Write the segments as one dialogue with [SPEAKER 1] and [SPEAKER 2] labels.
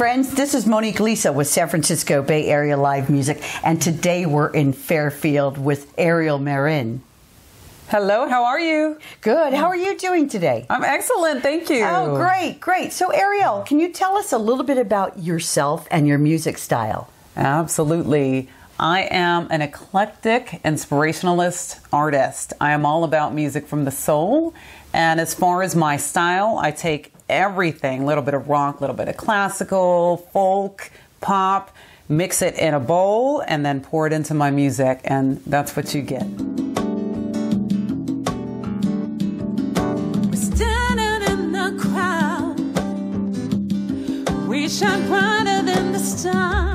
[SPEAKER 1] friends. This is Monique Lisa with San Francisco Bay Area Live Music, and today we're in Fairfield with Ariel Marin.
[SPEAKER 2] Hello, how are you?
[SPEAKER 1] Good. How are you doing today?
[SPEAKER 2] I'm excellent, thank you.
[SPEAKER 1] Oh, great, great. So, Ariel, can you tell us a little bit about yourself and your music style?
[SPEAKER 2] Absolutely. I am an eclectic inspirationalist artist. I am all about music from the soul. And as far as my style, I take everything a little bit of rock, a little bit of classical, folk, pop, mix it in a bowl, and then pour it into my music. And that's what you get.
[SPEAKER 3] Shine brighter than the stars.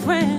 [SPEAKER 3] To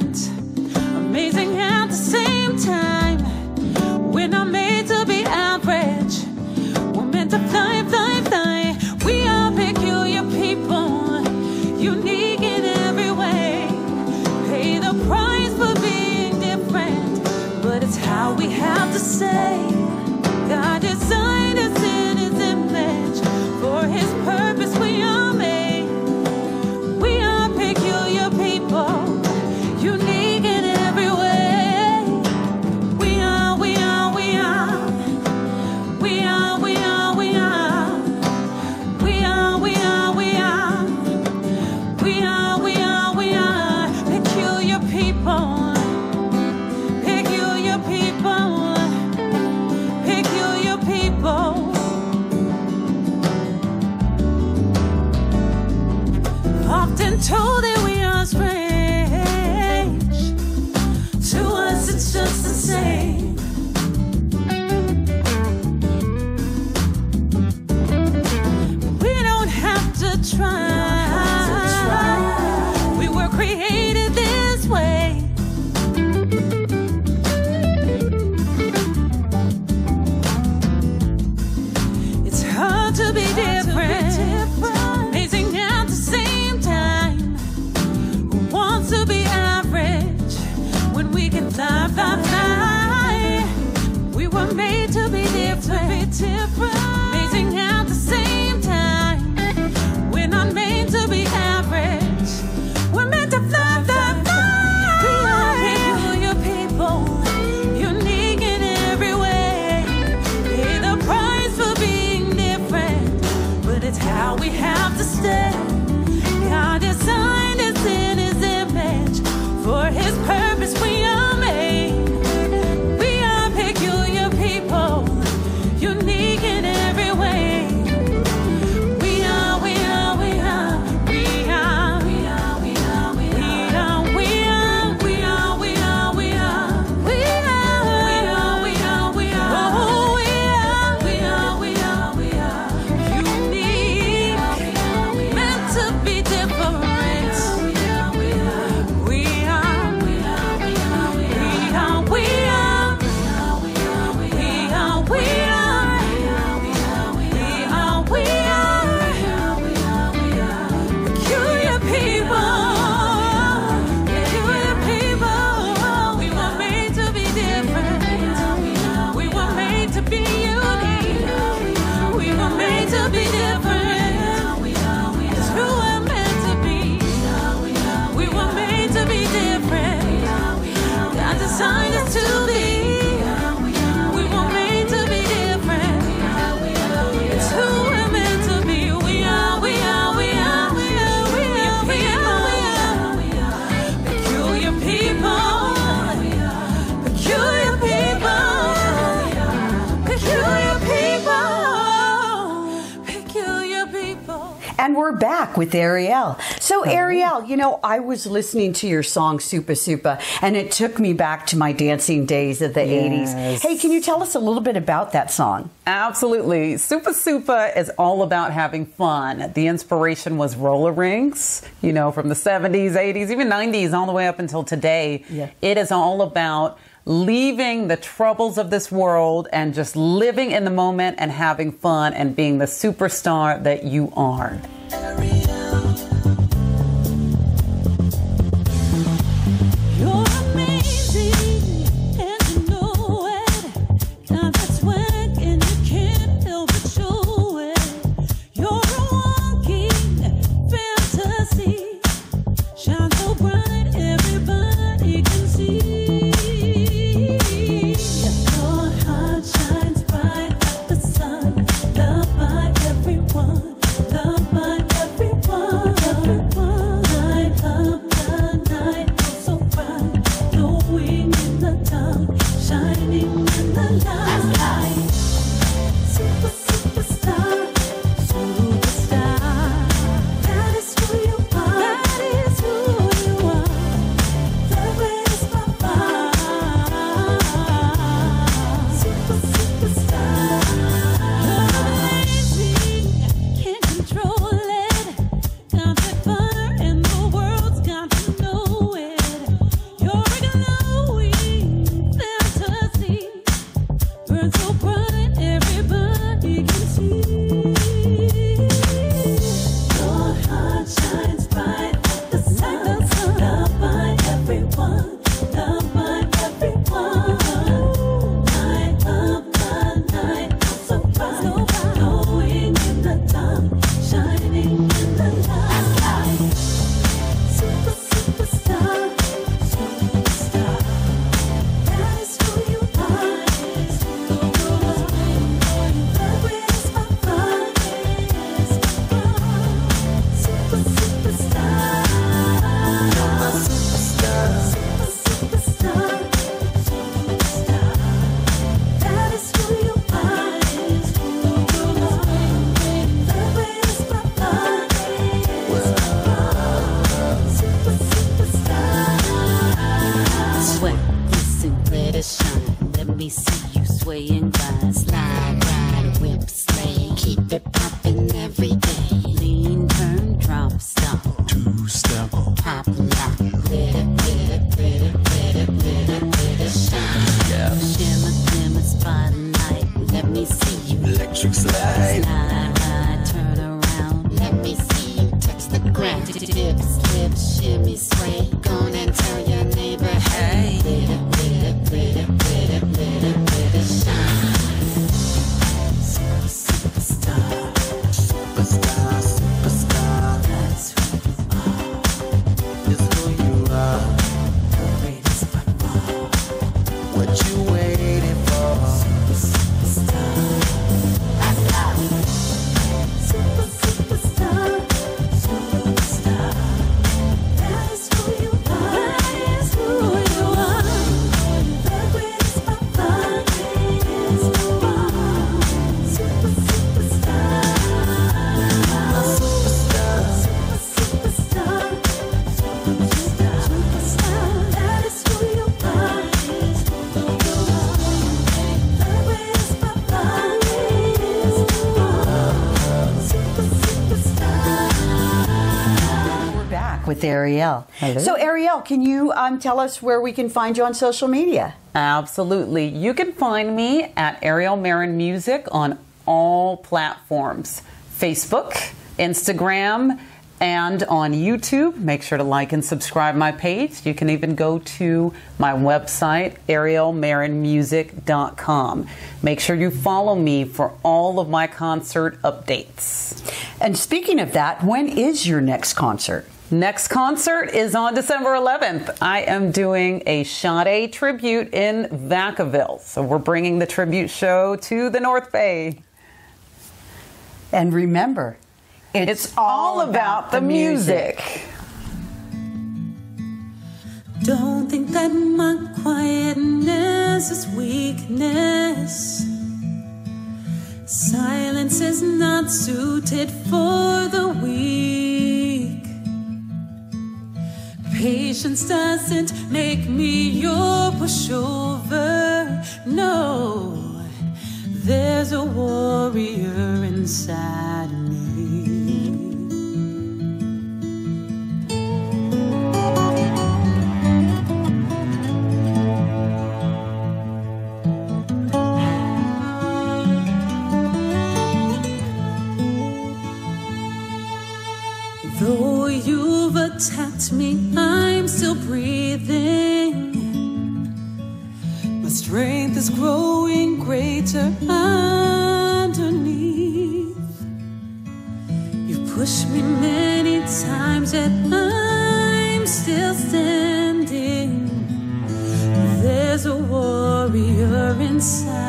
[SPEAKER 3] Told that
[SPEAKER 1] And we're back with Ariel. So, Ariel, you know, I was listening to your song Supa Supa, and it took me back to my dancing days of the
[SPEAKER 3] Yes.
[SPEAKER 1] 80s. Hey, can you tell us a little bit about that song?
[SPEAKER 3] Absolutely. Supa Supa is all about having fun. The inspiration was roller rinks, you know, from the 70s, 80s, even 90s, all the way up until today.
[SPEAKER 1] Yeah.
[SPEAKER 3] It is all about leaving the troubles of this world and just living in the moment and having fun and being the superstar that you are.
[SPEAKER 1] With Ariel.
[SPEAKER 3] Hello.
[SPEAKER 1] So, Ariel, can you um, tell us where we can find you on social media?
[SPEAKER 3] Absolutely. You can find me at Ariel Marin Music on all platforms Facebook, Instagram, and on YouTube. Make sure to like and subscribe my page. You can even go to my website, arielmarinmusic.com. Make sure you follow me for all of my concert updates.
[SPEAKER 1] And speaking of that, when is your next concert?
[SPEAKER 3] Next concert is on December 11th. I am doing a Sade tribute in Vacaville. So we're bringing the tribute show to the North Bay.
[SPEAKER 1] And remember,
[SPEAKER 3] It's all about the music.
[SPEAKER 4] Don't think that my quietness is weakness. Silence is not suited for
[SPEAKER 3] doesn't make me your pushover. No, there's a warrior inside. is growing greater underneath. You pushed me many times, and I'm still standing. There's a warrior inside.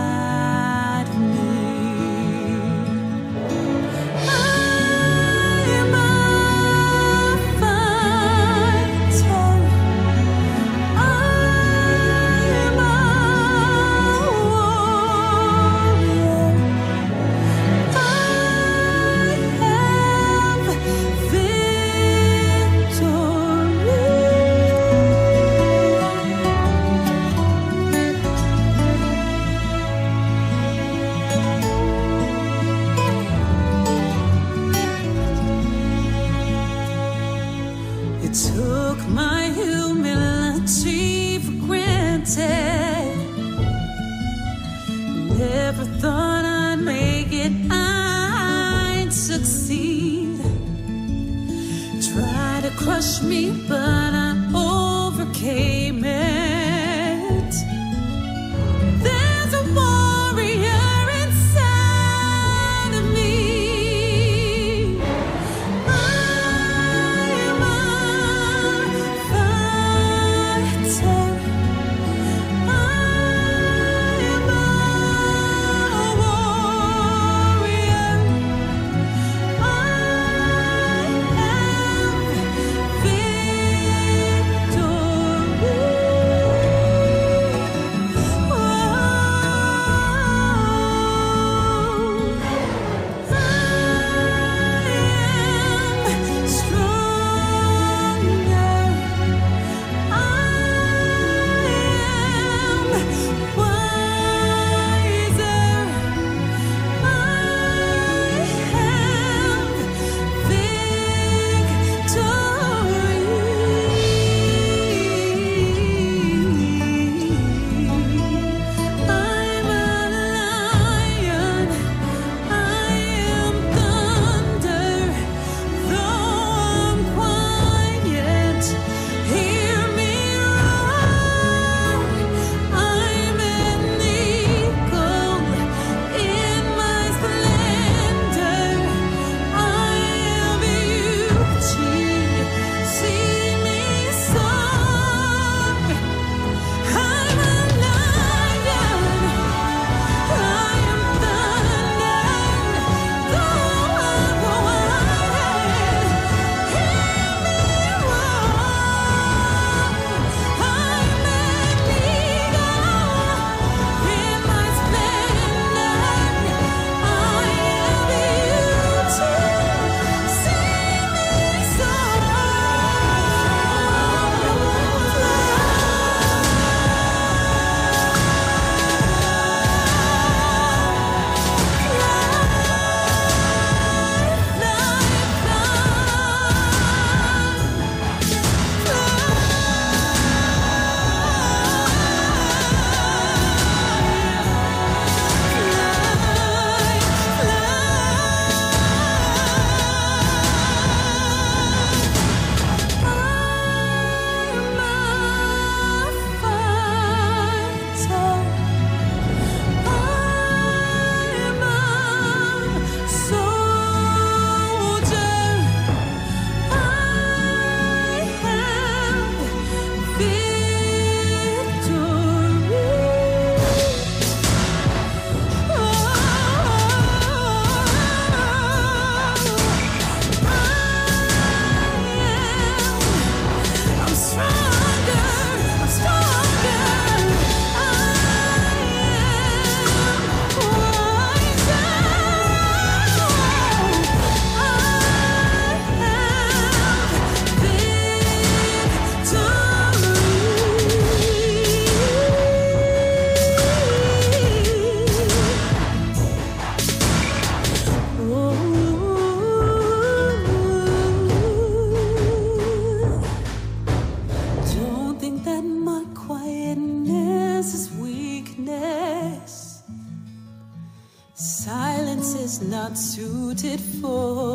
[SPEAKER 3] Is for.